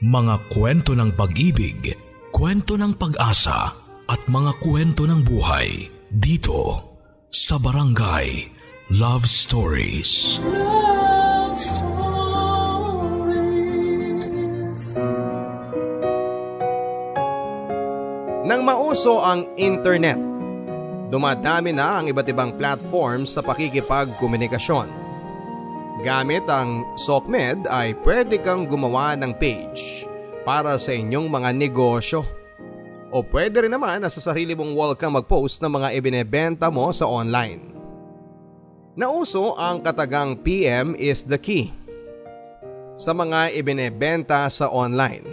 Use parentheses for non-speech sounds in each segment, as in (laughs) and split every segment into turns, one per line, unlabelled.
Mga kwento ng pag-ibig, kwento ng pag-asa at mga kwento ng buhay dito sa Barangay Love Stories.
Love Stories.
Nang mauso ang internet, dumadami na ang iba't ibang platforms sa pakikipagkomunikasyon. Gamit ang SOCMED ay pwede kang gumawa ng page para sa inyong mga negosyo. O pwede rin naman na sa sarili mong wall kang mag-post ng mga ibinebenta mo sa online. Nauso ang katagang PM is the key sa mga ibinebenta sa online.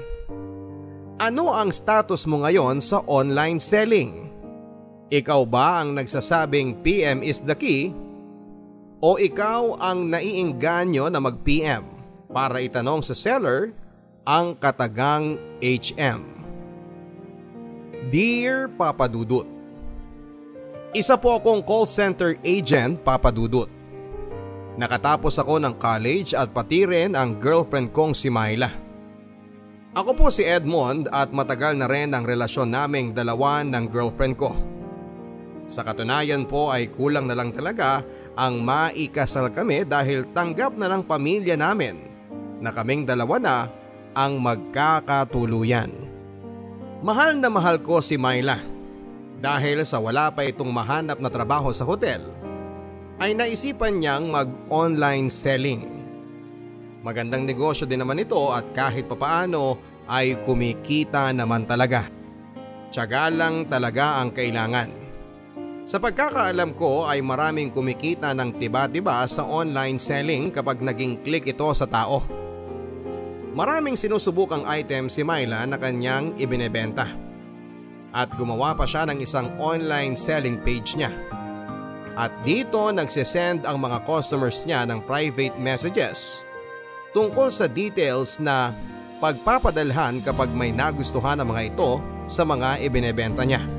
Ano ang status mo ngayon sa online selling? Ikaw ba ang nagsasabing PM is the key o ikaw ang naiingganyo na mag-PM para itanong sa seller ang katagang HM? Dear Papa Dudut, Isa po akong call center agent Papa Dudut. Nakatapos ako ng college at pati rin ang girlfriend kong si Myla. Ako po si Edmond at matagal na rin ang relasyon naming dalawa ng girlfriend ko. Sa katunayan po ay kulang na lang talaga ang maikasal kami dahil tanggap na ng pamilya namin na kaming dalawa na ang magkakatuluyan. Mahal na mahal ko si Myla dahil sa wala pa itong mahanap na trabaho sa hotel ay naisipan niyang mag-online selling. Magandang negosyo din naman ito at kahit papaano ay kumikita naman talaga. Tiyaga lang talaga ang kailangan. Sa pagkakaalam ko ay maraming kumikita ng tiba-tiba sa online selling kapag naging click ito sa tao. Maraming sinusubukang item si Myla na kanyang ibinebenta. At gumawa pa siya ng isang online selling page niya. At dito nagsisend ang mga customers niya ng private messages tungkol sa details na pagpapadalhan kapag may nagustuhan ang mga ito sa mga ibinebenta niya.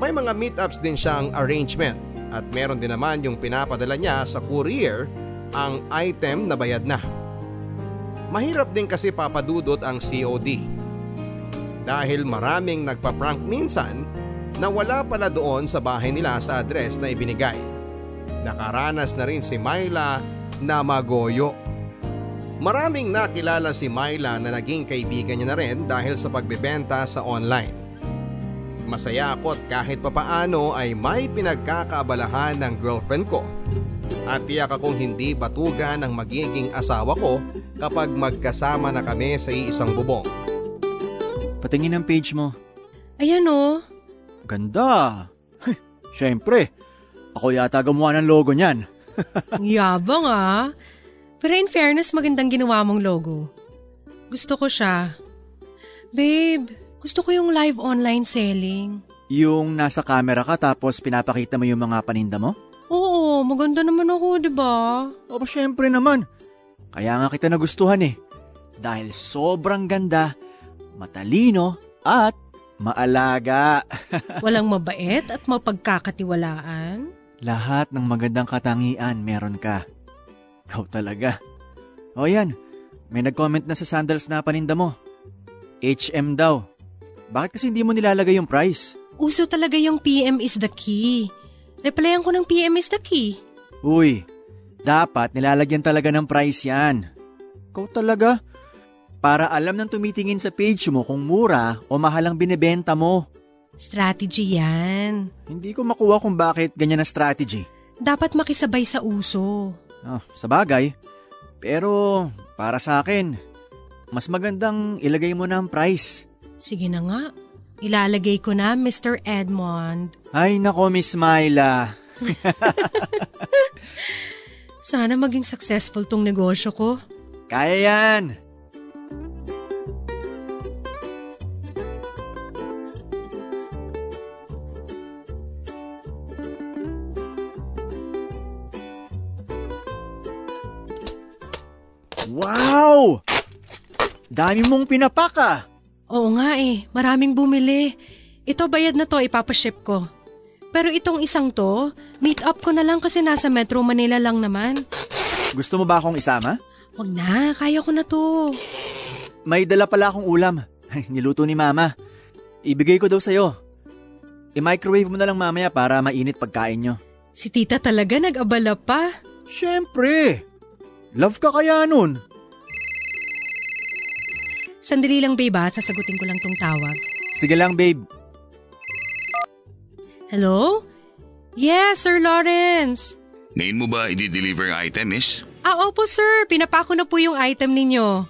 May mga meetups din siyang arrangement at meron din naman yung pinapadala niya sa courier ang item na bayad na. Mahirap din kasi papadudot ang COD. Dahil maraming nagpa-prank minsan na wala pala doon sa bahay nila sa address na ibinigay. Nakaranas na rin si Myla na magoyo. Maraming nakilala si Myla na naging kaibigan niya na rin dahil sa pagbebenta sa online. Masaya ako at kahit papaano ay may pinagkakaabalahan ng girlfriend ko. At tiyak akong hindi batugan ang magiging asawa ko kapag magkasama na kami sa iisang bubong.
Patingin ang page mo.
Ayan oh.
Ganda. Siyempre, ako yata gumawa ng logo niyan.
Ang (laughs) yabang ah. Pero in fairness, magandang ginawa mong logo. Gusto ko siya. Babe, gusto ko yung live online selling.
Yung nasa camera ka tapos pinapakita mo yung mga paninda mo?
Oo, maganda naman ako, di ba?
O syempre naman. Kaya nga kita nagustuhan eh. Dahil sobrang ganda, matalino at maalaga. (laughs)
Walang mabait at mapagkakatiwalaan.
Lahat ng magandang katangian meron ka. Ikaw talaga. O yan, may nag-comment na sa sandals na paninda mo. HM daw. Bakit kasi hindi mo nilalagay yung price?
Uso talaga yung PM is the key. Replyan ko ng PM is the key.
Uy, dapat nilalagyan talaga ng price yan. Ikaw talaga? Para alam ng tumitingin sa page mo kung mura o mahal ang binibenta mo.
Strategy yan.
Hindi ko makuha kung bakit ganyan na strategy.
Dapat makisabay sa uso.
Ah, sa bagay. Pero para sa akin, mas magandang ilagay mo na ang price.
Sige na nga. Ilalagay ko na, Mr. Edmond.
Ay nako, Miss Myla. (laughs) (laughs)
Sana maging successful tong negosyo ko.
Kaya yan. Wow! Dami mong pinapaka.
Oo nga eh, maraming bumili. Ito bayad na to, ipapaship ko. Pero itong isang to, meet up ko na lang kasi nasa Metro Manila lang naman.
Gusto mo ba akong isama?
Wag na, kaya ko na to.
May dala pala akong ulam. Niluto ni mama. Ibigay ko daw sa'yo. I-microwave mo na lang mamaya para mainit pagkain nyo.
Si tita talaga nag-abala pa.
Siyempre! Love ka kaya nun?
Sandali lang babe ha, sasagutin ko lang tong tawag.
Sige lang babe.
Hello? Yes, Sir Lawrence.
Ngayon mo ba i-deliver ang item, miss?
Ah, opo sir. Pinapako na po yung item ninyo.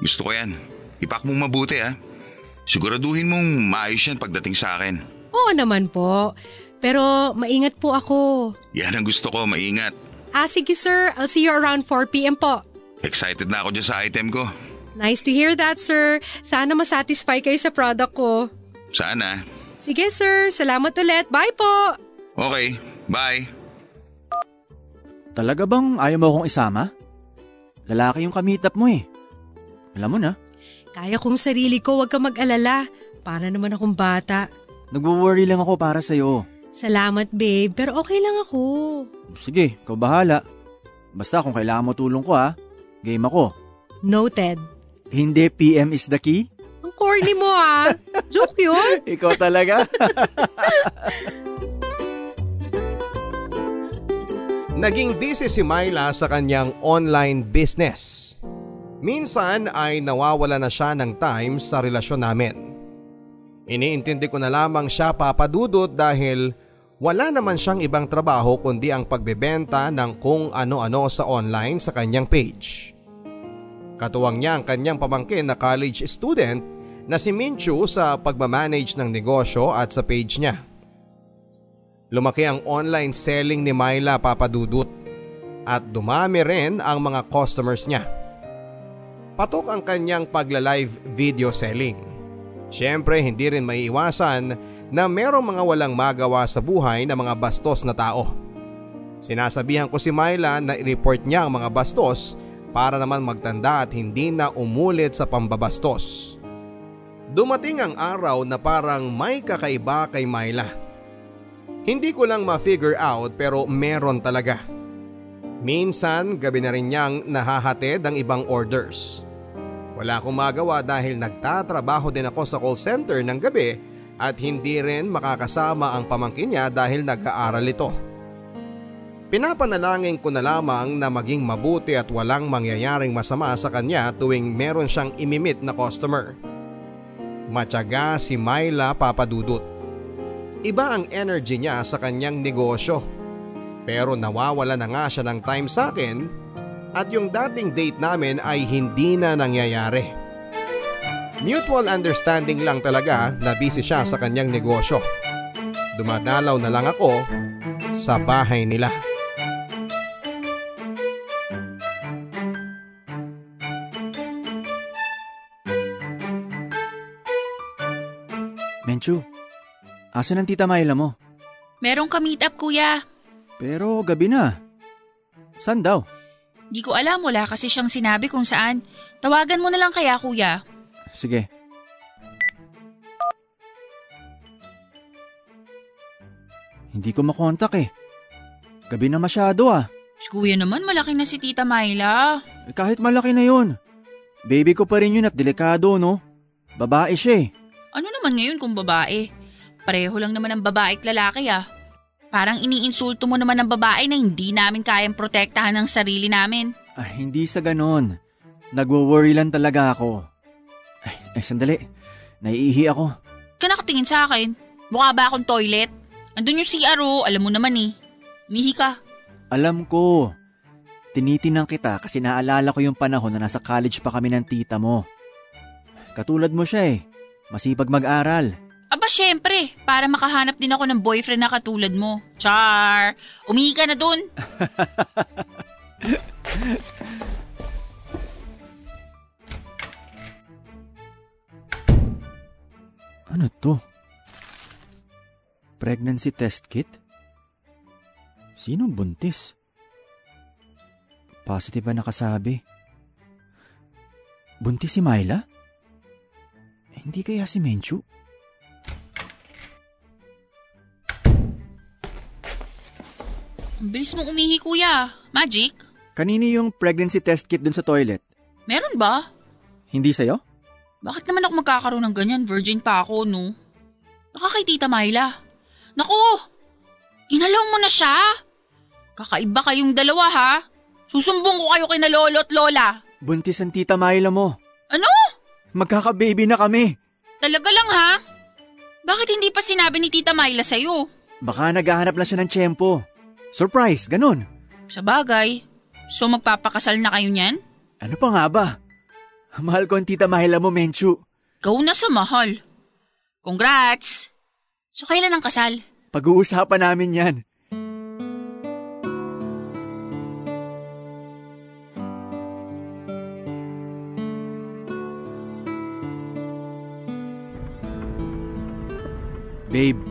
Gusto ko yan. Ipak mong mabuti ah. Siguraduhin mong maayos yan pagdating sa akin.
Oo naman po. Pero maingat po ako.
Yan ang gusto ko, maingat.
Ah, sige sir. I'll see you around 4pm po.
Excited na ako dyan sa item ko.
Nice to hear that, sir. Sana masatisfy kayo sa product ko.
Sana.
Sige, sir. Salamat ulit. Bye po!
Okay, bye.
Talaga bang ayaw mo akong isama? Lalaki yung kamitap mo eh. Alam mo na,
Kaya kong sarili ko, huwag ka mag-alala. Para naman akong bata.
nagwo-worry lang ako para sa'yo.
Salamat, babe. Pero okay lang ako.
Sige, ikaw bahala. Basta kung kailangan mo tulong ko ha, game ako.
Noted.
Hindi PM is the key?
Ang corny mo ah. Joke yun. (laughs)
Ikaw talaga? (laughs)
Naging busy si Myla sa kanyang online business. Minsan ay nawawala na siya ng time sa relasyon namin. Iniintindi ko na lamang siya papadudot dahil wala naman siyang ibang trabaho kundi ang pagbebenta ng kung ano-ano sa online sa kanyang page. Katuwang niya ang kanyang pamangkin na college student na si Minchu sa pagmamanage ng negosyo at sa page niya. Lumaki ang online selling ni Myla papadudot at dumami rin ang mga customers niya. Patok ang kanyang pagla-live video selling. Siyempre hindi rin maiiwasan na merong mga walang magawa sa buhay na mga bastos na tao. Sinasabihan ko si Myla na i-report niya ang mga bastos para naman magtanda at hindi na umulit sa pambabastos. Dumating ang araw na parang may kakaiba kay Myla. Hindi ko lang ma-figure out pero meron talaga. Minsan gabi na rin niyang nahahatid ang ibang orders. Wala akong magawa dahil nagtatrabaho din ako sa call center ng gabi at hindi rin makakasama ang pamangkin niya dahil nag-aaral ito. Pinapanalangin ko na lamang na maging mabuti at walang mangyayaring masama sa kanya tuwing meron siyang imimit na customer. Matyaga si Myla papadudot. Iba ang energy niya sa kanyang negosyo. Pero nawawala na nga siya ng time sa akin at yung dating date namin ay hindi na nangyayari. Mutual understanding lang talaga na busy siya sa kanyang negosyo. Dumadalaw na lang ako sa bahay nila.
Menchu, asan ang tita Myla mo?
Merong ka-meet up, kuya.
Pero gabi na. San daw?
Di ko alam, wala kasi siyang sinabi kung saan. Tawagan mo na lang kaya, kuya.
Sige. Hindi ko makontak eh. Gabi na masyado ah.
Si kuya naman, malaki na si Tita Myla.
Eh, kahit malaki na yun. Baby ko pa rin yun at delikado no. Babae siya eh.
Naman ngayon kung babae? Pareho lang naman ang babae at lalaki ah. Parang iniinsulto mo naman ang babae na hindi namin kayang protektahan ng sarili namin.
Ah, hindi sa ganon. Nagwo-worry lang talaga ako. Ay, ay sandali. Naiihi ako.
Ka nakatingin sa akin. Mukha ba akong toilet? Andun yung CRO, alam mo naman eh. Mihi ka.
Alam ko. Tinitinang kita kasi naalala ko yung panahon na nasa college pa kami ng tita mo. Katulad mo siya eh. Masipag mag-aral.
Aba syempre, para makahanap din ako ng boyfriend na katulad mo. Char! Umihi ka na dun. (laughs)
Ano to? Pregnancy test kit? Sinong buntis? Positive ba nakasabi? Buntis si Myla? Hindi kaya si Menchu?
Ang bilis mong umihi kuya. Magic?
Kanini yung pregnancy test kit dun sa toilet?
Meron ba?
Hindi sa'yo?
Bakit naman ako magkakaroon ng ganyan? Virgin pa ako, no? Baka kay Tita Myla. Naku! Ginalaw mo na siya! Kakaiba kayong dalawa, ha? Susumbong ko kayo kay na lolo at lola.
Buntis ang tita Myla mo.
Ano?
Magkaka-baby na kami.
Talaga lang, ha? Bakit hindi pa sinabi ni Tita Myla sa'yo?
Baka naghahanap lang siya ng tiyempo. Surprise, ganun.
Sa bagay. So magpapakasal na kayo niyan?
Ano pa nga ba? Mahal ko ang tita Myla mo, Menchu.
Go na sa mahal. Congrats! So kailan ang kasal?
Pag-uusapan namin yan. Babe,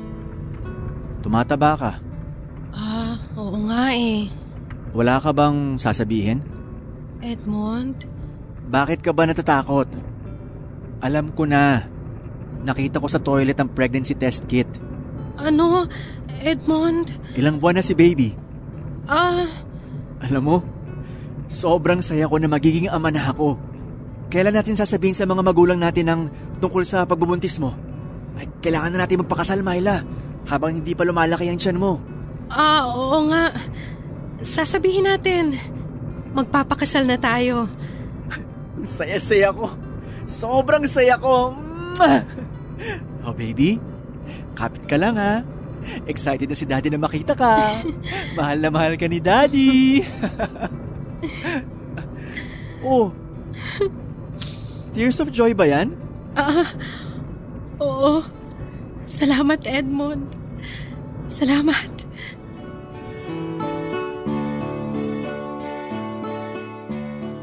tumataba ka.
Ah, oo nga eh.
Wala ka bang sasabihin?
Edmond?
Bakit ka ba natatakot? Alam ko na. Nakita ko sa toilet ang pregnancy test kit.
Ano? Edmond?
Ilang buwan na si baby.
Ah,
Alam mo, sobrang saya ko na magiging ama na ako. Kailan natin sasabihin sa mga magulang natin ang tungkol sa pagbubuntis mo? Ay, kailangan na natin magpakasal, Myla, habang hindi pa lumalaki ang tiyan mo.
ah, oo nga. Sasabihin natin. Magpapakasal na tayo. (laughs)
Saya-saya ko. Sobrang saya ko. Oh, baby, kapit ka lang ha. Excited na si Daddy na makita ka. (laughs) mahal na mahal ka ni Daddy. (laughs) oh, Tears of joy ba yan?
Oo. Salamat, Edmond. Salamat.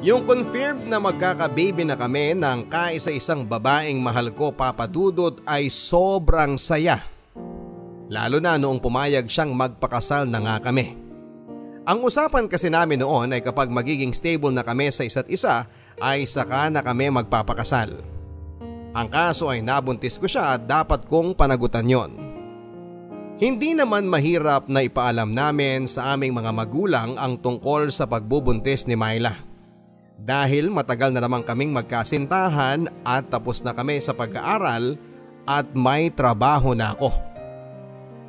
Yung confirmed na magkaka-baby na kami ng kaisa-isang babaeng mahal ko papadudot ay sobrang saya. Lalo na noong pumayag siyang magpakasal na nga kami. Ang usapan kasi namin noon ay kapag magiging stable na kami sa isa't isa ay saka na kami magpapakasal. Ang kaso ay nabuntis ko siya at dapat kong panagutan yon. Hindi naman mahirap na ipaalam namin sa aming mga magulang ang tungkol sa pagbubuntis ni Myla. Dahil matagal na naman kaming magkasintahan at tapos na kami sa pag-aaral at may trabaho na ako.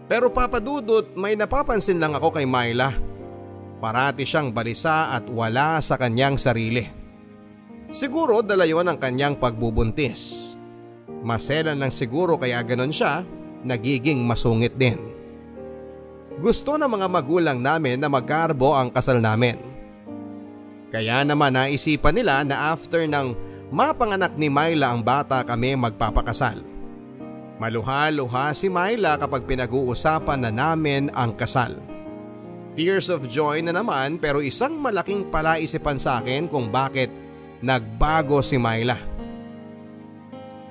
Pero papadudot may napapansin lang ako kay Myla. Parati siyang balisa at wala sa kanyang sarili. Siguro dala yon ang kanyang pagbubuntis. Maselan lang siguro kaya ganon siya, nagiging masungit din. Gusto ng mga magulang namin na magkarbo ang kasal namin. Kaya naman naisipan nila na after ng mapanganak ni Myla ang bata kami magpapakasal. Maluha-luha si Myla kapag pinag-uusapan na namin ang kasal. Tears of joy na naman pero isang malaking palaisipan sa akin kung bakit nagbago si Myla.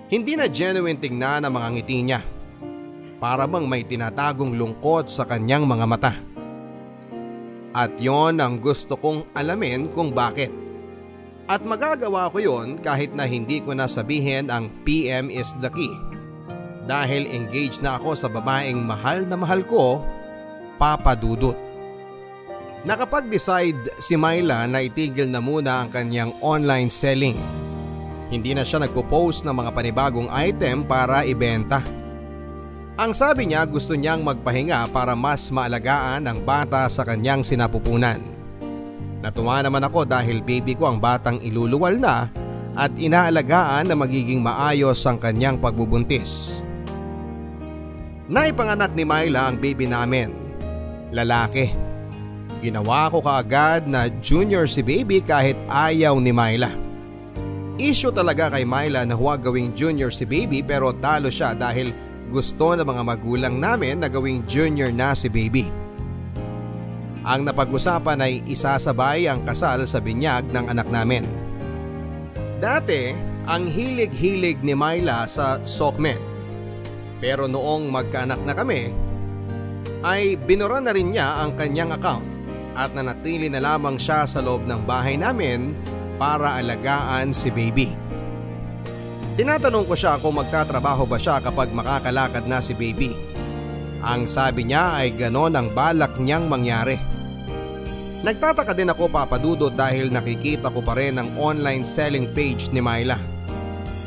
Hindi na genuine tingnan ang mga ngiti niya. Para bang may tinatagong lungkot sa kanyang mga mata. At yon ang gusto kong alamin kung bakit. At magagawa ko yon kahit na hindi ko na sabihin ang PM is the key. Dahil engaged na ako sa babaeng mahal na mahal ko, Papa Dudut. Nakapag-decide si Myla na itigil na muna ang kanyang online selling. Hindi na siya nagpo-post ng mga panibagong item para ibenta. Ang sabi niya gusto niyang magpahinga para mas maalagaan ang bata sa kanyang sinapupunan. Natuwa naman ako dahil baby ko ang batang iluluwal na at inaalagaan na magiging maayos ang kanyang pagbubuntis. Naipanganak ni Myla ang baby namin. Lalaki. Ginawa ko kaagad na junior si baby kahit ayaw ni Myla. Issue talaga kay Myla na huwag gawing junior si baby pero talo siya dahil gusto ng mga magulang namin na gawing junior na si baby. Ang napag-usapan ay isasabay ang kasal sa binyag ng anak namin. Dati, ang hilig-hilig ni Myla sa Sokmed. Pero noong magkaanak na kami, ay binura na rin niya ang kanyang account at nanatili na lamang siya sa loob ng bahay namin para alagaan si baby. Tinatanong ko siya kung magtatrabaho ba siya kapag makakalakad na si baby. Ang sabi niya ay ganon ang balak niyang mangyari. Nagtataka din ako papadudot dahil nakikita ko pa rin ang online selling page ni Myla.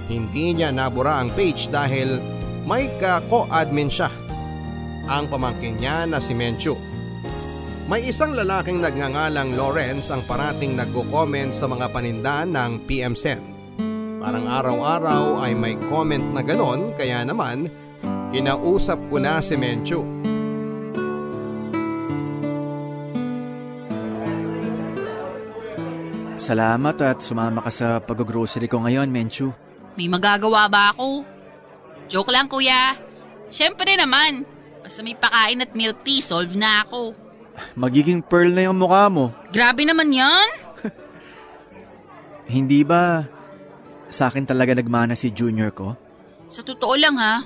Hindi niya nabura ang page dahil may ka-co-admin siya. Ang pamangkin niya na si Menchu. May isang lalaking nagngangalang Lawrence ang parating nagko-comment sa mga paninda ng PM Sen. Parang araw-araw ay may comment na ganon kaya naman kinausap ko na si Menchu.
Salamat at sumama ka sa pag-grocery ko ngayon, Menchu.
May magagawa ba ako? Joke lang kuya. Siyempre naman. Basta may pakain at milk tea, solve na ako.
Magiging pearl na yung mukha mo.
Grabe naman yan. (laughs)
Hindi ba sa akin talaga nagmana si junior ko?
Sa totoo lang ha,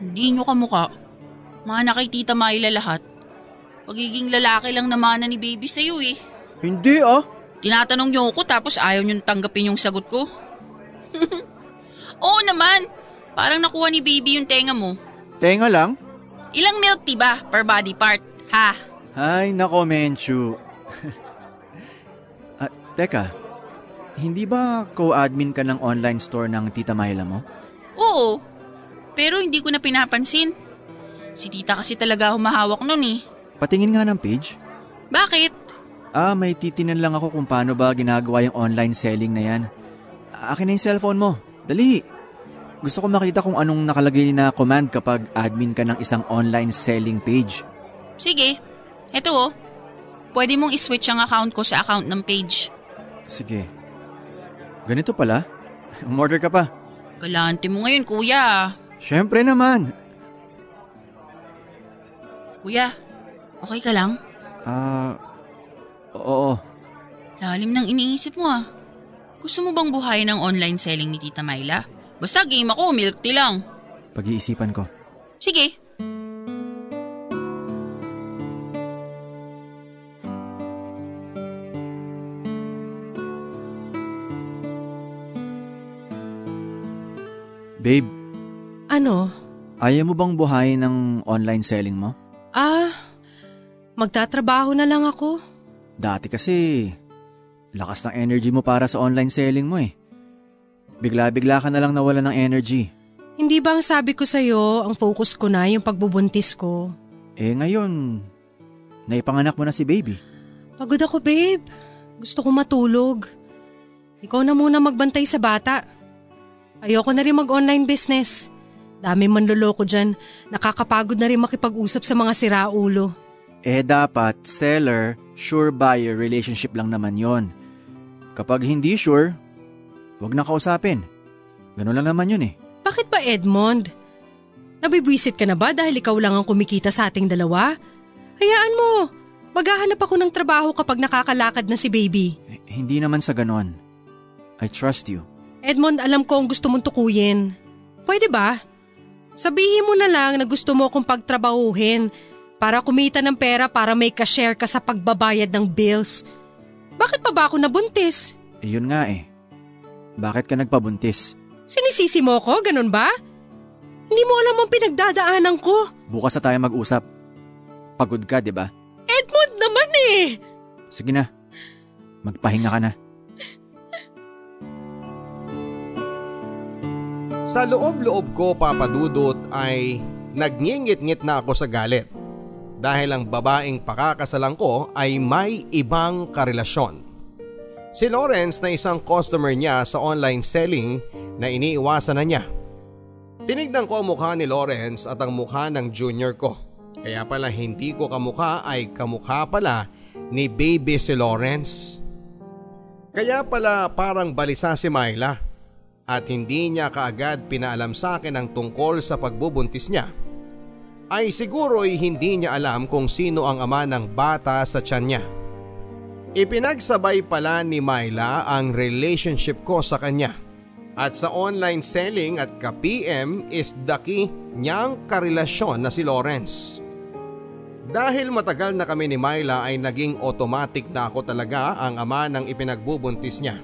hindi nyo kamuka. Mana kay Tita Myla lahat. Pagiging lalaki lang naman na ni baby sa'yo eh.
Hindi ah.
Tinatanong niyo ako tapos ayaw niyo tanggapin yung sagot ko. (laughs) Oo naman. Parang nakuha ni baby yung tenga mo.
Tenga lang?
Ilang milk tea ba per body part? Ha?
Ay, nako, Menchu. (laughs) ah, teka, hindi ba co-admin ka ng online store ng Tita Myla mo?
Oo. Pero hindi ko na pinapansin. Si tita kasi talaga humahawak nun eh.
Patingin nga ng page.
Bakit?
Ah, may titinan lang ako kung paano ba ginagawa yung online selling na yan. Akin na yung cellphone mo. Dali. Gusto ko makita kung anong nakalagay na command kapag admin ka ng isang online selling page.
Sige. Eto oh. Pwede mong iswitch ang account ko sa account ng page.
Sige. Ganito pala? (laughs) Umorder ka pa?
Galante mo ngayon, kuya.
Siyempre naman.
Kuya, okay ka lang?
Ah, oo.
Lalim ng iniisip mo ah. Gusto mo bang buhayin ang online selling ni Tita Myla? Basta game ako, milk tea lang.
Pag-iisipan ko.
Sige.
Babe,
Ano?
ayaw mo bang buhayin ng online selling mo?
Ah, magtatrabaho na lang ako.
Dati kasi, lakas ng energy mo para sa online selling mo eh. Bigla-bigla ka na lang nawala ng energy.
Hindi ba ang sabi ko sa'yo, ang focus ko na yung pagbubuntis ko?
Eh ngayon, naipanganak mo na si baby.
Pagod ako, babe. Gusto ko matulog. Ikaw na muna magbantay sa bata. Ayoko na rin mag-online business. Dami man loloko dyan. Nakakapagod na rin makipag-usap sa mga siraulo.
Eh dapat, seller, sure buyer relationship lang naman yon. Kapag hindi sure, wag na kausapin. Ganun lang naman yun eh.
Bakit ba Edmond? Nabibwisit ka na ba dahil ikaw lang ang kumikita sa ating dalawa? Hayaan mo. Maghahanap ako ng trabaho kapag nakakalakad na si baby.
Eh, Hindi naman sa ganon. I trust you.
Edmond, alam ko ang gusto mong tukuyin. Pwede ba? Sabihin mo na lang na gusto mo akong pagtrabahuhin para kumita ng pera para may ka-share ka sa pagbabayad ng bills. Bakit pa ba ako nabuntis?
Eh yun nga eh. Bakit ka nagpabuntis?
Sinisisi mo ko, ganun ba? Hindi mo alam ang pinagdadaanan ko.
Bukas na tayo mag-usap. Pagod ka, di ba?
Edmond naman eh!
Sige na. Magpahinga ka na.
Sa loob-loob ko papadudot ay nagngingit-ngit na ako sa galit dahil ang babaeng pakakasalan ko ay may ibang karelasyon. Si Lawrence na isang customer niya sa online selling na iniiwasan na niya. Tinignan ko ang mukha ni Lawrence at ang mukha ng junior ko. Kaya pala hindi ko kamukha ay kamukha pala ni baby si Lawrence. Kaya pala parang balisa si Myla at hindi niya kaagad pinaalam sa akin ang tungkol sa pagbubuntis niya. Ay siguro'y hindi niya alam kung sino ang ama ng bata sa tiyan niya. Ipinagsabay pala ni Myla ang relationship ko sa kanya. At sa online selling at ka-PM is daki niyang karelasyon na si Lawrence. Dahil matagal na kami ni Myla ay naging automatic na ako talaga ang ama ng ipinagbubuntis niya.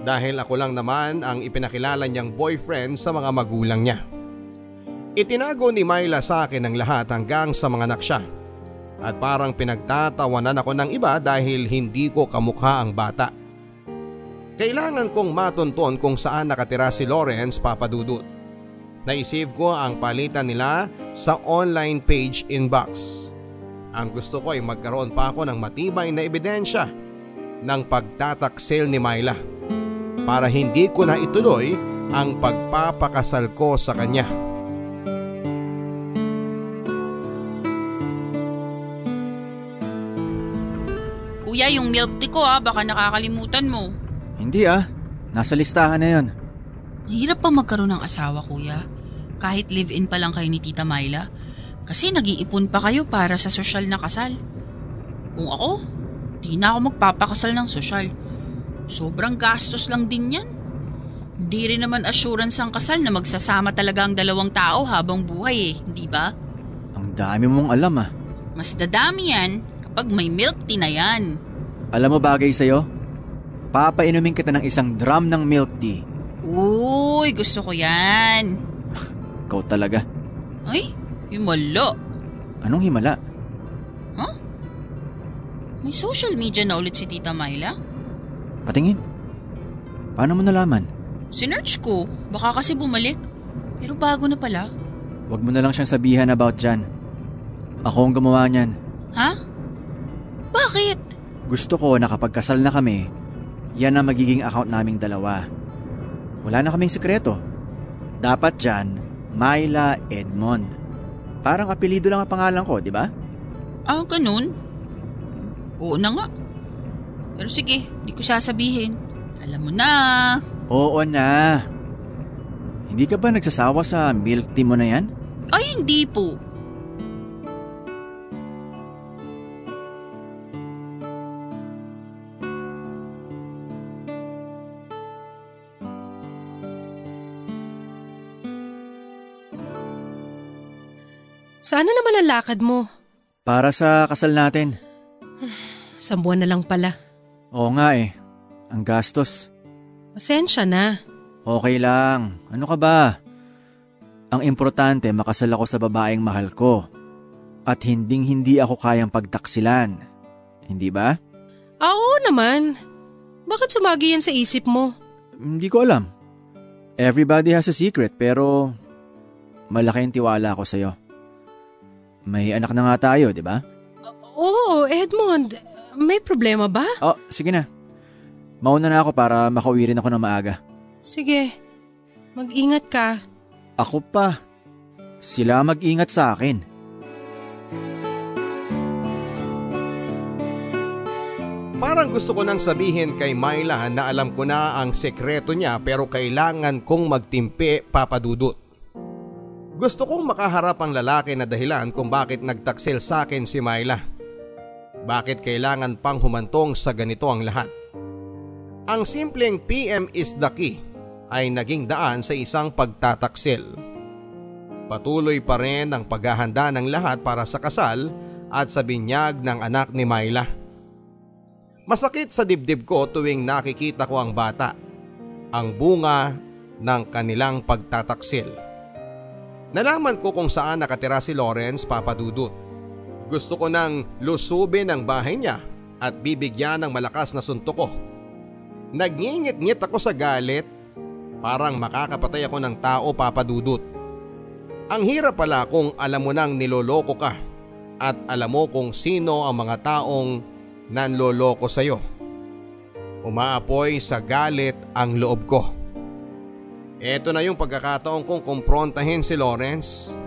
Dahil ako lang naman ang ipinakilala niyang boyfriend sa mga magulang niya. Itinago ni Myla sa akin ang lahat hanggang sa mga anak siya. At parang pinagtatawanan ako ng iba dahil hindi ko kamukha ang bata. Kailangan kong matunton kung saan nakatira si Lawrence papadudot. Naisave ko ang palitan nila sa online page inbox. Ang gusto ko ay magkaroon pa ako ng matibay na ebidensya ng pagtataksil ni Myla para hindi ko na ituloy ang pagpapakasal ko sa kanya.
Kuya, yung milk tea ko ah, baka nakakalimutan mo.
Hindi ah, nasa listahan na yon.
Mahirap pa magkaroon ng asawa, kuya. Kahit live-in pa lang kayo ni Tita Myla. Kasi nag-iipon pa kayo para sa sosyal na kasal. Kung ako, di na ako magpapakasal ng sosyal. Sobrang gastos lang din yan. Hindi rin naman assurance ang kasal na magsasama talaga ang dalawang tao habang buhay eh, di ba?
Ang dami mong alam ah.
Mas dadami yan kapag may milk tea na yan.
Alam mo bagay sa'yo? Papainumin kita ng isang drum ng milk tea.
Uy, gusto ko yan. (laughs)
Ikaw talaga.
Ay, himala.
Anong himala?
Huh? May social media na ulit si Tita Myla?
Patingin. Paano mo nalaman?
Sinearch ko. Baka kasi bumalik. Pero bago na pala.
Huwag mo na lang siyang sabihan about dyan. Ako ang gumawa niyan.
Ha? Bakit?
Gusto ko na kapag kasal na kami, yan ang magiging account naming dalawa. Wala na kaming sekreto. Dapat dyan, Myla Edmond. Parang apelido lang ang pangalan ko, di ba?
Ah, ganun? Oo na nga. Pero sige, di ko sasabihin. Alam mo na.
Oo na. Hindi ka ba nagsasawa sa milk tea mo na yan?
Ay, hindi po.
Saan na naman ang lakad mo?
Para sa kasal natin. (sighs)
Isang buwan na lang pala.
Oo nga eh. Ang gastos.
Pasensya na.
Okay lang. Ano ka ba? Ang importante makasal ako sa babaeng mahal ko. At hinding hindi ako kayang pagtaksilan. Hindi ba?
Oo naman. Bakit sumagi yan sa isip mo?
Hindi ko alam. Everybody has a secret pero malaki ang tiwala ko sa'yo. May anak na nga tayo, di ba?
Oo, Edmond. May problema ba?
Oh, sige na. Mauna na ako para makauwi rin ako ng maaga.
Sige. Mag-ingat ka.
Ako pa. Sila mag-ingat sa akin.
Parang gusto ko nang sabihin kay Myla na alam ko na ang sekreto niya pero kailangan kong magtimpi papadudot. Gusto kong makaharap ang lalaki na dahilan kung bakit nagtaksil sa akin si Myla. Bakit kailangan pang humantong sa ganito ang lahat? Ang simpleng PM is the key ay naging daan sa isang pagtataksil. Patuloy pa rin ang paghahanda ng lahat para sa kasal at sa binyag ng anak ni Myla. Masakit sa dibdib ko tuwing nakikita ko ang bata, ang bunga ng kanilang pagtataksil. Nalaman ko kung saan nakatira si Lawrence papadudot. Gusto ko nang lusubin ang bahay niya at bibigyan ng malakas na suntok ko. Nagngingit-ngit ako sa galit, parang makakapatay ako ng tao papadudot. Ang hirap pala kung alam mo nang niloloko ka at alam mo kung sino ang mga taong nanloloko sa'yo. Umaapoy sa galit ang loob ko. Ito na yung pagkakataon kong kumprontahin si Lawrence.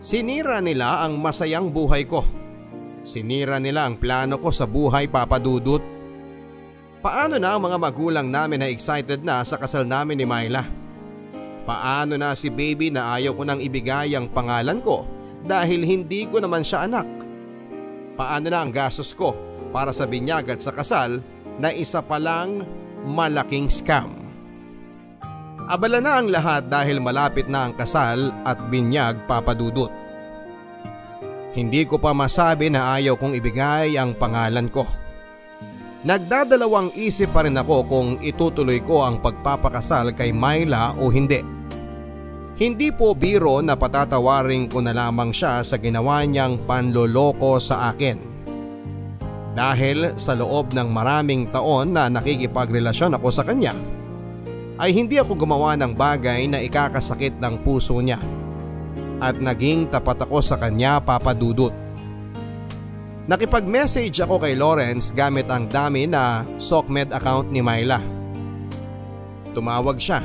Sinira nila ang masayang buhay ko. Sinira nila ang plano ko sa buhay papadudot. Paano na ang mga magulang namin na excited na sa kasal namin ni Myla? Paano na si baby na ayaw ko nang ibigay ang pangalan ko dahil hindi ko naman siya anak? Paano na ang gastos ko para sa binyag at sa kasal na isa palang malaking scam? Abala na ang lahat dahil malapit na ang kasal at binyag papadudot. Hindi ko pa masabi na ayaw kong ibigay ang pangalan ko. Nagdadalawang isip pa rin ako kung itutuloy ko ang pagpapakasal kay Myla o hindi. Hindi po biro na patatawarin ko na lamang siya sa ginawa niyang panloloko sa akin. Dahil sa loob ng maraming taon na nakikipagrelasyon ako sa kanya, ay hindi ako gumawa ng bagay na ikakasakit ng puso niya. At naging tapat ako sa kanya papadudot. Nakipag-message ako kay Lawrence gamit ang dami na SOCMED account ni Myla. Tumawag siya.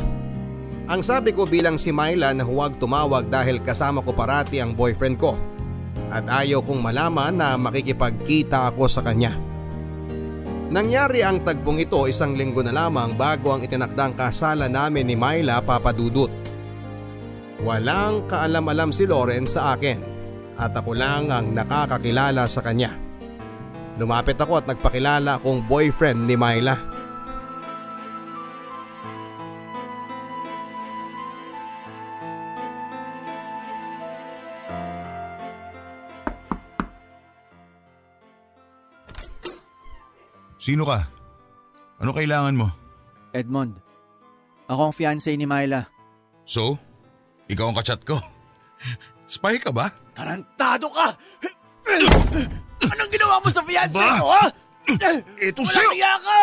Ang sabi ko bilang si Myla na huwag tumawag dahil kasama ko parati ang boyfriend ko at ayaw kong malaman na makikipagkita ako sa kanya. Nangyari ang tagpong ito isang linggo na lamang bago ang itinakdang kasalan namin ni Myla papadudot. Walang kaalam-alam si Loren sa akin at ako lang ang nakakakilala sa kanya. Lumapit ako at nagpakilala akong boyfriend ni Myla.
Sino ka? Ano kailangan mo?
Edmond, ako ang fiancé ni Myla.
So? Ikaw ang kachat ko? Spy ka ba?
Tarantado ka! Anong ginawa mo sa fiancé ko, ha?
Ito
Wala
sa'yo!
kaya ka!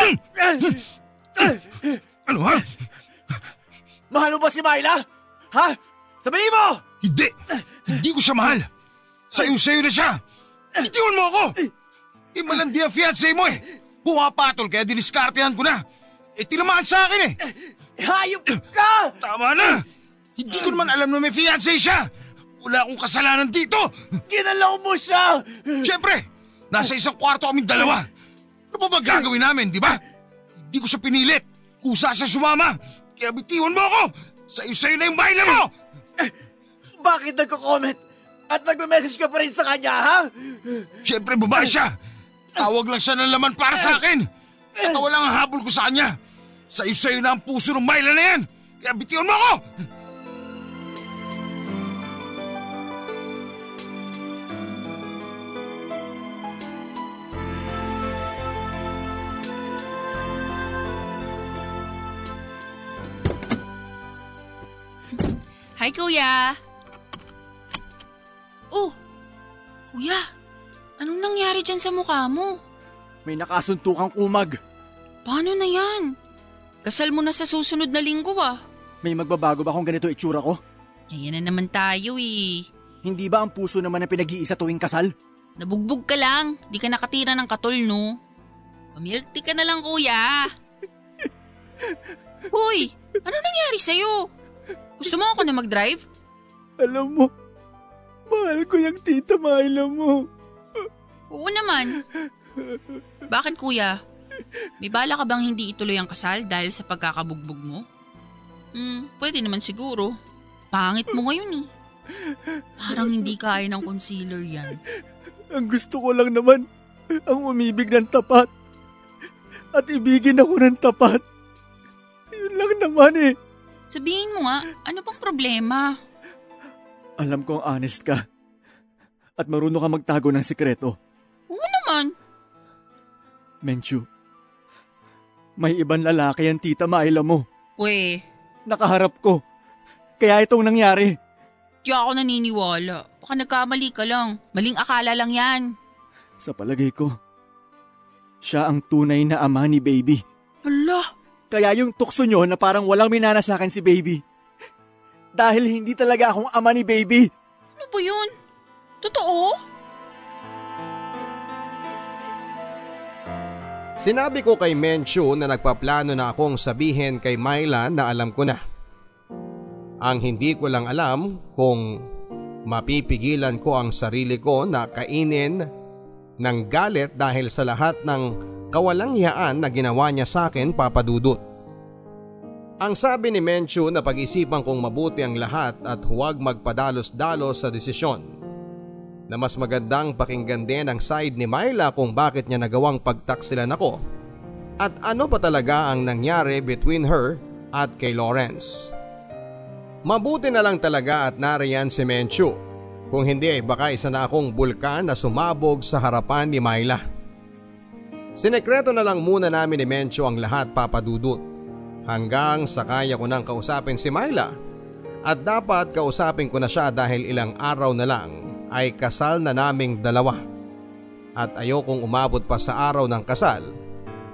Ano ha?
Mahal mo ba si Myla? Ha? Sabihin mo!
Hindi! Hindi ko siya mahal! Sayo-sayo na siya! Itiwan mo ako! Eh malandi ang fiancé mo eh! Pumapatol kaya diniskartehan ko na! Eh tinamaan sa akin eh!
Hayop ka!
Tama na! Hindi ko naman alam na may fiancé siya! Wala akong kasalanan dito!
Ginalaw mo siya!
Siyempre! Nasa isang kwarto kaming dalawa! Ano pa ba gagawin namin, di ba? Hindi ko siya pinilit! Kusa siya sumama! Kaya bitiwan mo ako! Sa'yo-sa'yo na yung baila mo!
Bakit nagko-comment? At nagme-message ka pa rin sa kanya, ha?
Siyempre babae siya! Tawag lang siya ng laman para sa akin! Katawa lang ang habol ko sa kanya! Sa'yo-sa'yo na ang puso ng Myla na yan! Kaya bitiwan mo ako!
Hi, Kuya! Oh! Kuya! Anong nangyari dyan sa mukha mo?
May nakasuntukang kumag.
Paano na yan? Kasal mo na sa susunod na linggo ah.
May magbabago ba kung ganito itsura ko?
Ayan na naman tayo eh.
Hindi ba ang puso naman ang pinag-iisa tuwing kasal?
Nabugbog ka lang. Di ka nakatira ng katol, no? Pamilk tea ka na lang, kuya. (laughs) Hoy, ano nangyari sa'yo? Gusto mo ako na mag-drive?
Alam mo, mahal ko yung tita Myla mo.
Oo naman. Bakit kuya? May bala ka bang hindi ituloy ang kasal dahil sa pagkakabugbog mo? Hmm, pwede naman siguro. Pangit mo ngayon eh. Parang hindi kaya ng concealer yan.
Ang gusto ko lang naman, ang umibig ng tapat. At ibigin ako ng tapat. Yun lang naman eh.
Sabihin mo nga, ano bang problema?
Alam kong honest ka. At marunong ka magtago ng sikreto.
Oo naman.
Menchu, may ibang lalaki ang tita Myla mo.
We,
Nakaharap ko. Kaya itong nangyari.
di ako naniniwala. Baka nagkamali ka lang. Maling akala lang yan.
Sa palagay ko, siya ang tunay na ama ni baby. Kaya yung tukso nyo na parang walang minana sa akin si baby. Dahil hindi talaga akong ama ni baby.
ano ba yun? Totoo?
Sinabi ko kay Menchu na nagpaplano na akong sabihin kay Myla na alam ko na. Ang hindi ko lang alam kung mapipigilan ko ang sarili ko na kainin ng galit dahil sa lahat ng kawalanghiyaan na ginawa niya sa akin papadudot. Ang sabi ni Menchu na pag-isipan kong mabuti ang lahat at huwag magpadalos-dalos sa desisyon na mas magandang pakinggan din ang side ni Myla kung bakit niya nagawang pagtaksilan ako at ano pa talaga ang nangyari between her at kay Lawrence. Mabuti na lang talaga at nariyan si Menchu. Kung hindi ay baka isa na akong bulkan na sumabog sa harapan ni Myla. Sinekreto na lang muna namin ni Menchu ang lahat papadudot hanggang sa kaya ko nang kausapin si Myla at dapat kausapin ko na siya dahil ilang araw na lang ay kasal na naming dalawa. At ayokong umabot pa sa araw ng kasal,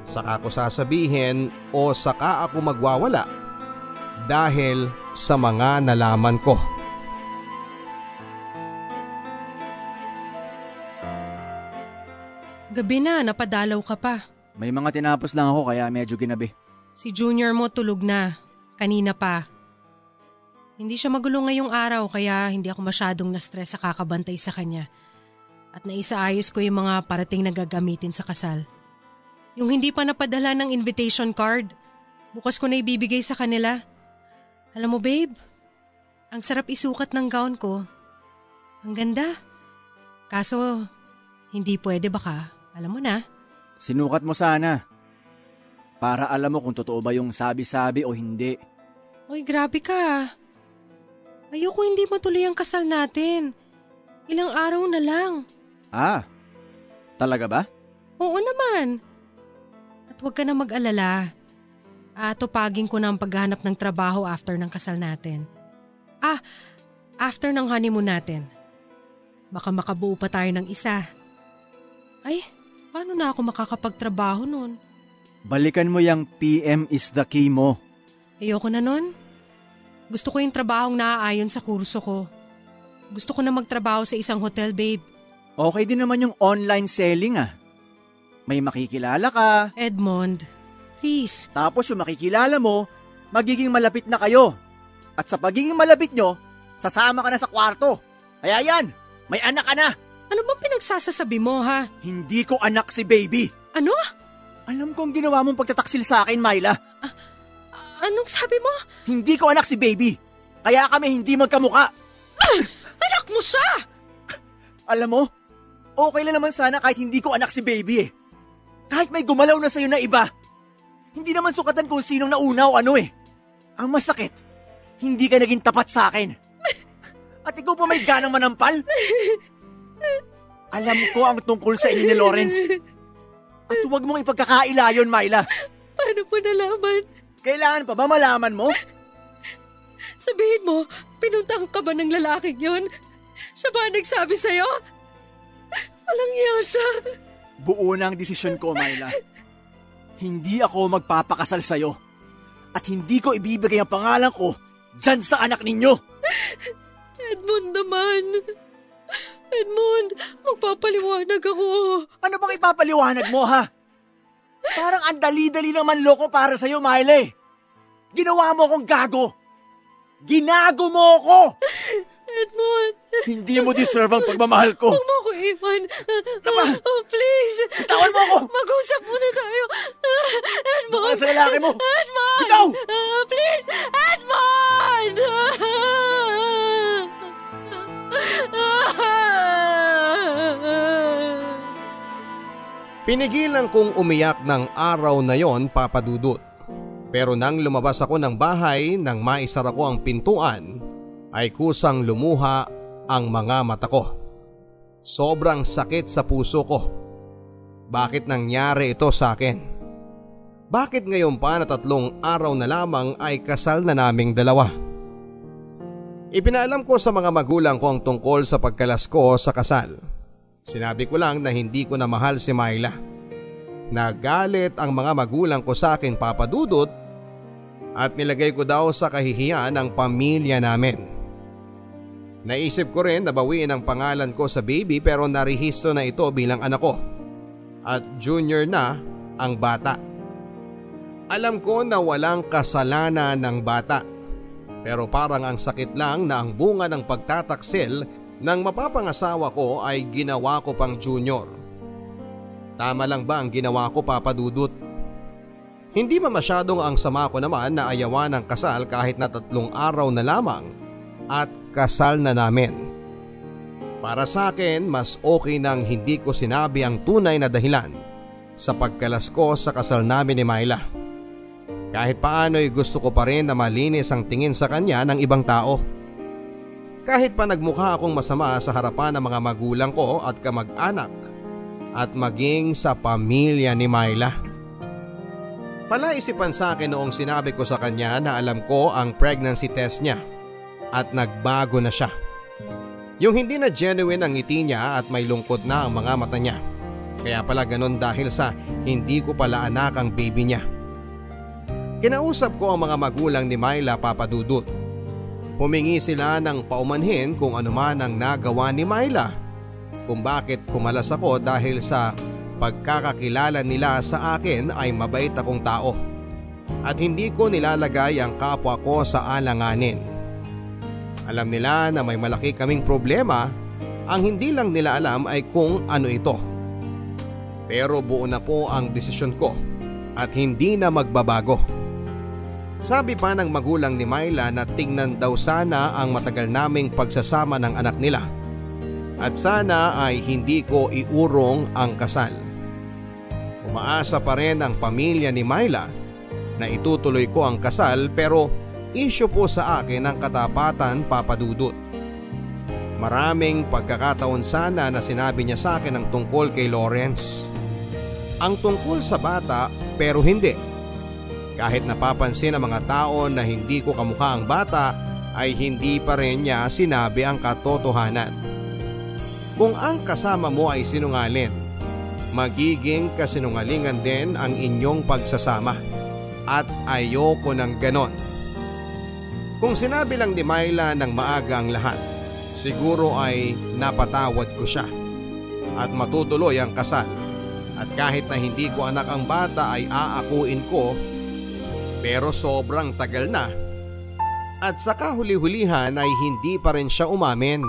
saka ko sasabihin o saka ako magwawala dahil sa mga nalaman ko.
Gabi na, napadalaw ka pa.
May mga tinapos lang ako kaya medyo ginabi.
Si junior mo tulog na. Kanina pa. Hindi siya magulo ngayong araw kaya hindi ako masyadong na-stress sa kakabantay sa kanya. At naisaayos ko yung mga parating na gagamitin sa kasal. Yung hindi pa napadala ng invitation card, bukas ko na ibibigay sa kanila. Alam mo babe, ang sarap isukat ng gown ko. Ang ganda. Kaso, hindi pwede baka, alam mo na.
Sinukat mo sana. Para alam mo kung totoo ba yung sabi-sabi o hindi.
Uy, grabe ka. Ayoko hindi matuloy ang kasal natin. Ilang araw na lang.
Ah, talaga ba?
Oo naman. At huwag ka na mag-alala. Ah, tupagin ko na ang paghahanap ng trabaho after ng kasal natin. Ah, after ng honeymoon natin. Baka makabuo pa tayo ng isa. Ay, paano na ako makakapagtrabaho nun?
Balikan mo yung PM is the key mo.
Ayoko na nun. Gusto ko yung trabahong naaayon sa kurso ko. Gusto ko na magtrabaho sa isang hotel, babe.
Okay din naman yung online selling ah. May makikilala ka,
Edmond, please.
tapos yung makikilala mo, magiging malapit na kayo. At sa pagiging malapit nyo, sasama ka na sa kwarto. Kaya yan, may anak ka na.
Ano bang pinagsasasabi mo, ha?
Hindi ko anak si baby.
Ano?
Alam kong ginawa mong pagtataksil sa akin, Myla.
Anong sabi mo?
Hindi ko anak si baby. Kaya kami hindi magkamuka.
Anak mo siya!
Alam mo, okay lang naman sana kahit hindi ko anak si baby eh. Kahit may gumalaw na sa'yo na iba. Hindi naman sukatan kung sinong nauna o ano eh. Ang masakit, hindi ka naging tapat sa akin. (laughs) At ikaw pa may ganang manampal? (laughs) Alam ko ang tungkol sa inyo ni Lawrence. At huwag mong ipagkakaila yon, Myla.
Paano mo nalaman?
Kailangan pa ba malaman mo?
Sabihin mo, pinuntang ka ba ng lalaking yun? Siya ba nagsabi sa'yo? Walang iya siya.
Buo na ang desisyon ko, Myla. Hindi ako magpapakasal sa'yo. At hindi ko ibibigay ang pangalan ko dyan sa anak ninyo.
Edmond naman. Edmond, magpapaliwanag ako.
Ano bang ipapaliwanag mo, ha? Parang ang dali-dali naman loko para sa'yo, Miley. Ginawa mo akong gago. Ginago mo ako!
Edmond,
Hindi mo deserve ang pagmamahal ko.
huwag mo ako iwan.
Tama.
Oh, please.
Bitawan mo ako!
Mag-usap muna tayo. Edmond.
Baka sa lalaki mo.
Edmond.
Bitaw!
Ah, please. Edmond!
Pinigilan kong umiyak ng araw na yon papadudot. Pero nang lumabas ako ng bahay nang maisara ko ang pintuan, ay kusang lumuha ang mga mata ko. Sobrang sakit sa puso ko. Bakit nangyari ito sa akin? Bakit ngayon pa na tatlong araw na lamang ay kasal na naming dalawa? Ipinaalam ko sa mga magulang ko ang tungkol sa pagkalas ko sa kasal. Sinabi ko lang na hindi ko na mahal si Myla. Nagalit ang mga magulang ko sa akin papadudot at nilagay ko daw sa kahihiyan ang pamilya namin. Naisip ko rin na bawiin ang pangalan ko sa baby pero narehistro na ito bilang anak ko. At junior na ang bata. Alam ko na walang kasalanan ng bata. Pero parang ang sakit lang na ang bunga ng pagtataksil ng mapapangasawa ko ay ginawa ko pang junior. Tama lang ba ang ginawa ko papadudot? Hindi ba masyadong ang sama ko naman na ayawan ng kasal kahit na tatlong araw na lamang at kasal na namin. Para sa akin, mas okay nang hindi ko sinabi ang tunay na dahilan sa pagkalas ko sa kasal namin ni Myla. Kahit paano ay gusto ko pa rin na malinis ang tingin sa kanya ng ibang tao. Kahit pa nagmukha akong masama sa harapan ng mga magulang ko at kamag-anak at maging sa pamilya ni Myla. Palaisipan sa akin noong sinabi ko sa kanya na alam ko ang pregnancy test niya at nagbago na siya. Yung hindi na genuine ang ngiti niya at may lungkot na ang mga mata niya. Kaya pala ganon dahil sa hindi ko pala anak ang baby niya. Kinausap ko ang mga magulang ni Myla papadudot. Humingi sila ng paumanhin kung ano man ang nagawa ni Myla. Kung bakit kumalas ako dahil sa pagkakakilala nila sa akin ay mabait akong tao. At hindi ko nilalagay ang kapwa ko sa alanganin. Alam nila na may malaki kaming problema, ang hindi lang nila alam ay kung ano ito. Pero buo na po ang desisyon ko at hindi na magbabago. Sabi pa ng magulang ni Myla na tingnan daw sana ang matagal naming pagsasama ng anak nila. At sana ay hindi ko iurong ang kasal. Umaasa pa rin ang pamilya ni Myla na itutuloy ko ang kasal pero isyo po sa akin ang katapatan papadudot. Maraming pagkakataon sana na sinabi niya sa akin ang tungkol kay Lawrence. Ang tungkol sa bata pero hindi. Kahit napapansin ng mga tao na hindi ko kamukha ang bata ay hindi pa rin niya sinabi ang katotohanan. Kung ang kasama mo ay sinungalin, magiging kasinungalingan din ang inyong pagsasama at ayoko ng ganon. Kung sinabi lang ni Myla ng maaga ang lahat, siguro ay napatawad ko siya at matutuloy ang kasal. At kahit na hindi ko anak ang bata ay aakuin ko pero sobrang tagal na. At sa kahuli-hulihan ay hindi pa rin siya umamin.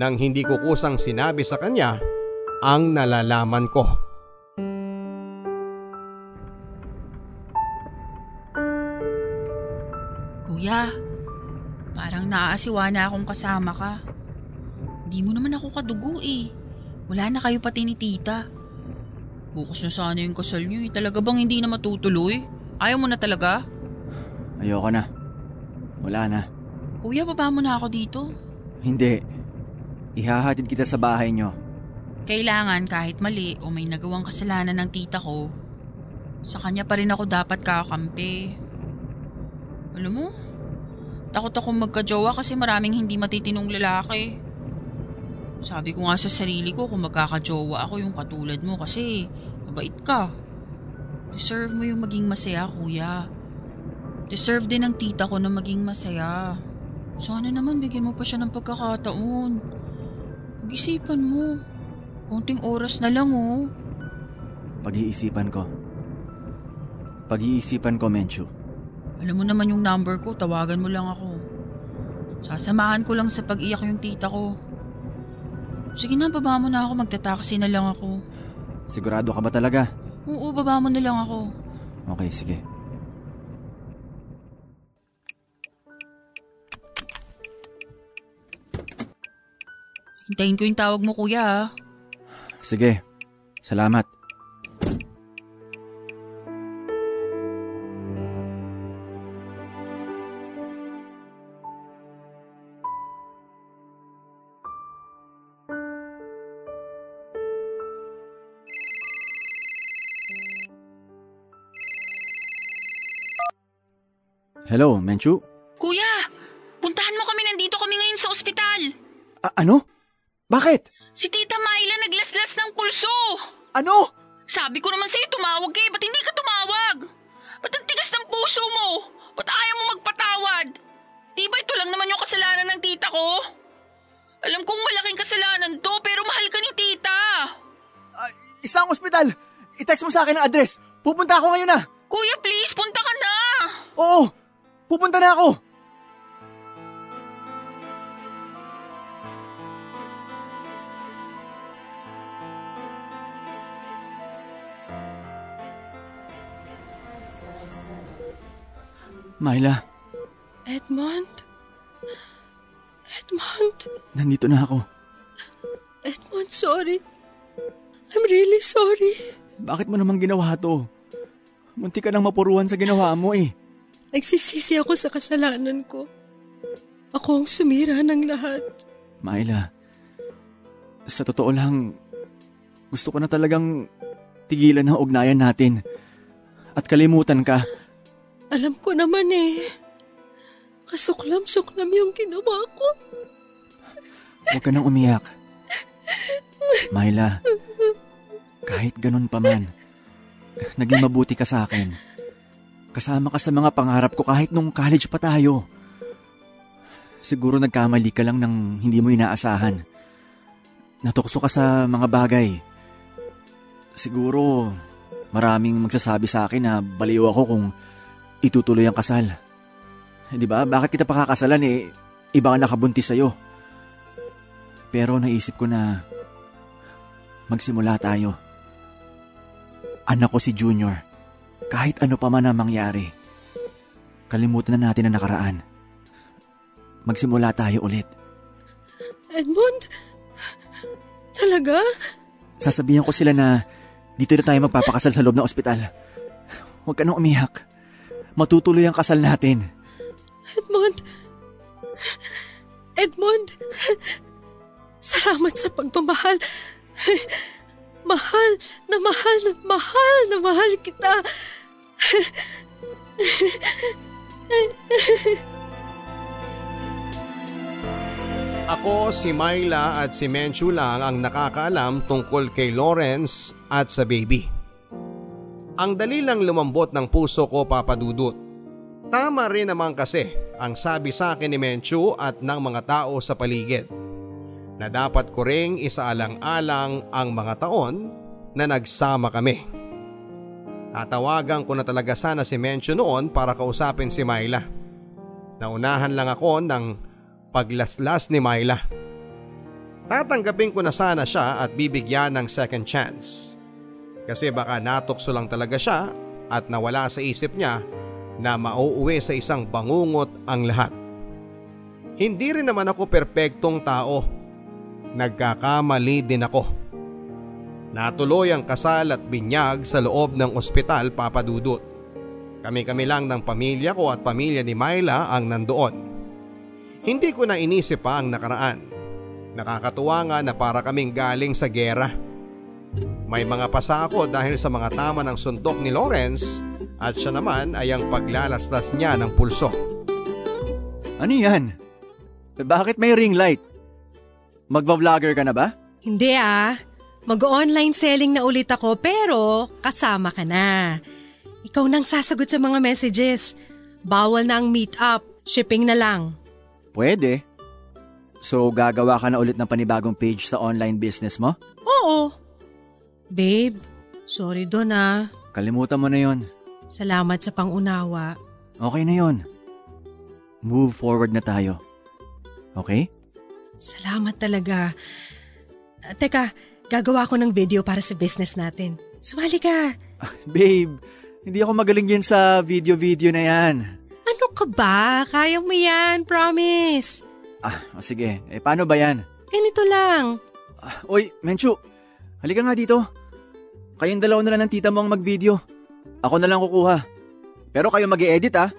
Nang hindi ko kusang sinabi sa kanya ang nalalaman ko.
Kuya, parang naaasiwa na akong kasama ka. Hindi mo naman ako kadugo eh. Wala na kayo pati ni tita. Bukas na sana yung kasal niyo eh. Talaga bang hindi na matutuloy? Ayaw mo na talaga?
Ayoko na. Wala na.
Kuya, baba mo na ako dito.
Hindi. Ihahatid kita sa bahay nyo.
Kailangan kahit mali o may nagawang kasalanan ng tita ko, sa kanya pa rin ako dapat kakampi. Alam mo, takot akong magkajowa kasi maraming hindi matitinong lalaki. Sabi ko nga sa sarili ko kung magkakajowa ako yung katulad mo kasi mabait ka. Deserve mo yung maging masaya, kuya. Deserve din ng tita ko na maging masaya. Sana naman bigyan mo pa siya ng pagkakataon. Pag-isipan mo. Konting oras na lang, oh.
Pag-iisipan ko. Pag-iisipan ko, Menchu.
Alam mo naman yung number ko, tawagan mo lang ako. Sasamahan ko lang sa pag-iyak yung tita ko. Sige na, baba mo na ako, magtataksi na lang ako.
Sigurado ka ba talaga?
Oo, baba mo na lang ako.
Okay, sige.
Hintayin ko yung tawag mo kuya ha.
Sige. Salamat. Hello, Menchu?
Kuya, puntahan mo kami nandito kami ngayon sa ospital.
A- ano? Bakit?
Si Tita Myla naglaslas ng pulso.
Ano?
Sabi ko naman sa'yo tumawag eh, ba't hindi ka tumawag? Ba't ang tigas ng puso mo? Ba't ayaw mo magpatawad? Di ba ito lang naman yung kasalanan ng tita ko? Alam kong malaking kasalanan to pero mahal ka ni tita.
Ah, isang ospital! I-text mo sa akin ang address. Pupunta ako ngayon na.
Kuya please, punta ka na.
Oo, pupunta na ako. Myla,
Edmond? Edmond?
nandito na ako.
Edmond, sorry. I'm really sorry.
Bakit mo naman ginawa to? Munti ka nang mapuruhan sa ginawa mo eh.
Nagsisisi ako sa kasalanan ko. Ako ang sumira ng lahat.
Myla, sa totoo lang, gusto ko na talagang tigilan ang ugnayan natin. At kalimutan ka.
Alam ko naman eh. Kasuklam-suklam yung ginawa ko.
Huwag ka nang umiyak. Myla, Kahit ganun pa man, naging mabuti ka sa akin. Kasama ka sa mga pangarap ko kahit nung college pa tayo. Siguro nagkamali ka lang ng hindi mo inaasahan. Natukso ka sa mga bagay. Siguro maraming magsasabi sa akin na baliw ako kung itutuloy ang kasal. Di ba? Bakit kita pakakasalan eh? Iba ang nakabuntis sa'yo. Pero naisip ko na magsimula tayo. Anak ko si Junior. Kahit ano pa man ang mangyari. Kalimutan na natin ang nakaraan. Magsimula tayo ulit.
Edmond? Talaga?
Sasabihan ko sila na dito na tayo magpapakasal sa loob ng ospital. Huwag ka nang umiyak. Matutuloy ang kasal natin.
Edmond? Edmond? Salamat sa pagmamahal. Mahal na mahal na mahal na mahal kita.
Ako, si Myla at si Menchu lang ang nakakaalam tungkol kay Lawrence at sa baby. Ang dali lang lumambot ng puso ko papadudot. Tama rin naman kasi ang sabi sa akin ni Menchu at ng mga tao sa paligid na dapat ko ring isaalang-alang ang mga taon na nagsama kami. Tatawagan ko na talaga sana si Menchu noon para kausapin si Myla. Naunahan lang ako ng paglaslas ni Myla. Tatanggapin ko na sana siya at bibigyan ng second chance. Kasi baka natukso lang talaga siya at nawala sa isip niya na mauuwi sa isang bangungot ang lahat. Hindi rin naman ako perpektong tao. Nagkakamali din ako. Natuloy ang kasal at binyag sa loob ng ospital papadudot. Kami-kami lang ng pamilya ko at pamilya ni Myla ang nandoon. Hindi ko na inisip pa ang nakaraan. Nakakatuwa nga na para kaming galing sa gera. May mga pasa ako dahil sa mga tama ng suntok ni Lawrence at siya naman ay ang paglalaslas niya ng pulso.
Ano yan? Bakit may ring light? Magva-vlogger ka na ba?
Hindi ah. Mag-online selling na ulit ako pero kasama ka na. Ikaw nang sasagot sa mga messages. Bawal na ang meet up. Shipping na lang.
Pwede. So gagawa ka na ulit ng panibagong page sa online business mo?
Oo. Babe, sorry doon ah.
Kalimutan mo na yon.
Salamat sa pangunawa.
Okay na yon. Move forward na tayo. Okay?
Salamat talaga. Ah, teka, gagawa ko ng video para sa business natin. Sumali ka. (laughs)
Babe, hindi ako magaling yan sa video-video na yan.
Ano ka ba? Kaya mo yan, promise.
Ah, sige. Eh, paano ba yan?
Ganito lang.
Ah, oy, Menchu, halika nga dito. Kayong dalawa na lang ng tita mo ang mag-video. Ako na lang kukuha. Pero kayo mag edit ah.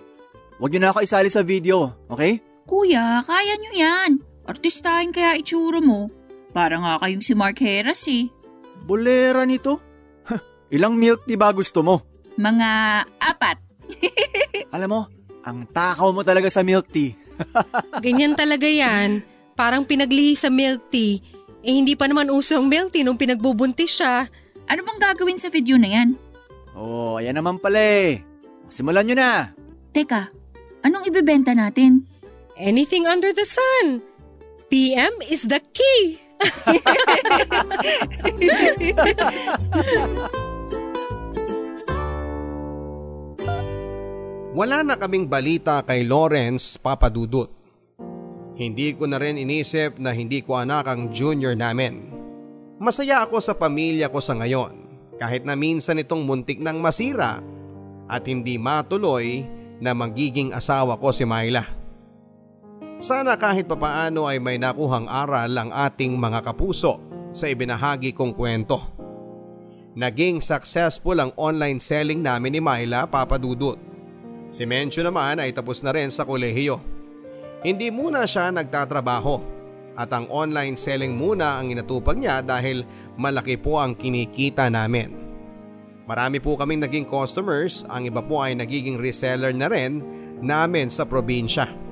Huwag niyo na ako isali sa video, okay?
Kuya, kaya nyo yan. Artistahin kaya itsura mo. Para nga kayong si Mark Heras eh.
Bolera nito? Ilang milk tea ba gusto mo?
Mga apat. (laughs)
Alam mo, ang takaw mo talaga sa milk tea. (laughs)
Ganyan talaga yan. Parang pinaglihi sa milk tea. Eh hindi pa naman uso ang milk tea nung pinagbubuntis siya.
Ano bang gagawin sa video na yan?
Oh, ayan naman pala eh. Simulan nyo na.
Teka, anong ibebenta natin?
Anything under the sun. PM is the key.
Wala na kaming balita kay Lawrence Papadudut. Hindi ko na rin inisip na hindi ko anak ang junior namin. Masaya ako sa pamilya ko sa ngayon kahit na minsan itong muntik nang masira at hindi matuloy na magiging asawa ko si Myla. Sana kahit papaano ay may nakuhang aral ang ating mga kapuso sa ibinahagi kong kwento. Naging successful ang online selling namin ni Myla papadudot. Si Mencho naman ay tapos na rin sa kolehiyo. Hindi muna siya nagtatrabaho at ang online selling muna ang inatupag niya dahil malaki po ang kinikita namin. Marami po kaming naging customers, ang iba po ay nagiging reseller na rin namin sa probinsya.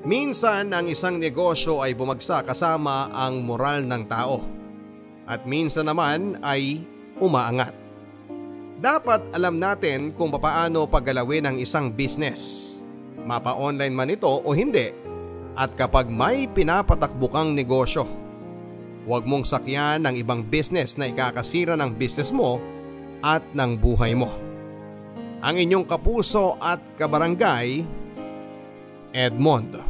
Minsan ang isang negosyo ay bumagsak kasama ang moral ng tao. at minsan naman ay umaangat. Dapat alam natin kung papaano paggalawin ang isang business. Mapa-online man ito o hindi. At kapag may pinapatakbo kang negosyo, huwag mong sakyan ng ibang business na ikakasira ng business mo at ng buhay mo. Ang inyong kapuso at kabarangay, Edmond.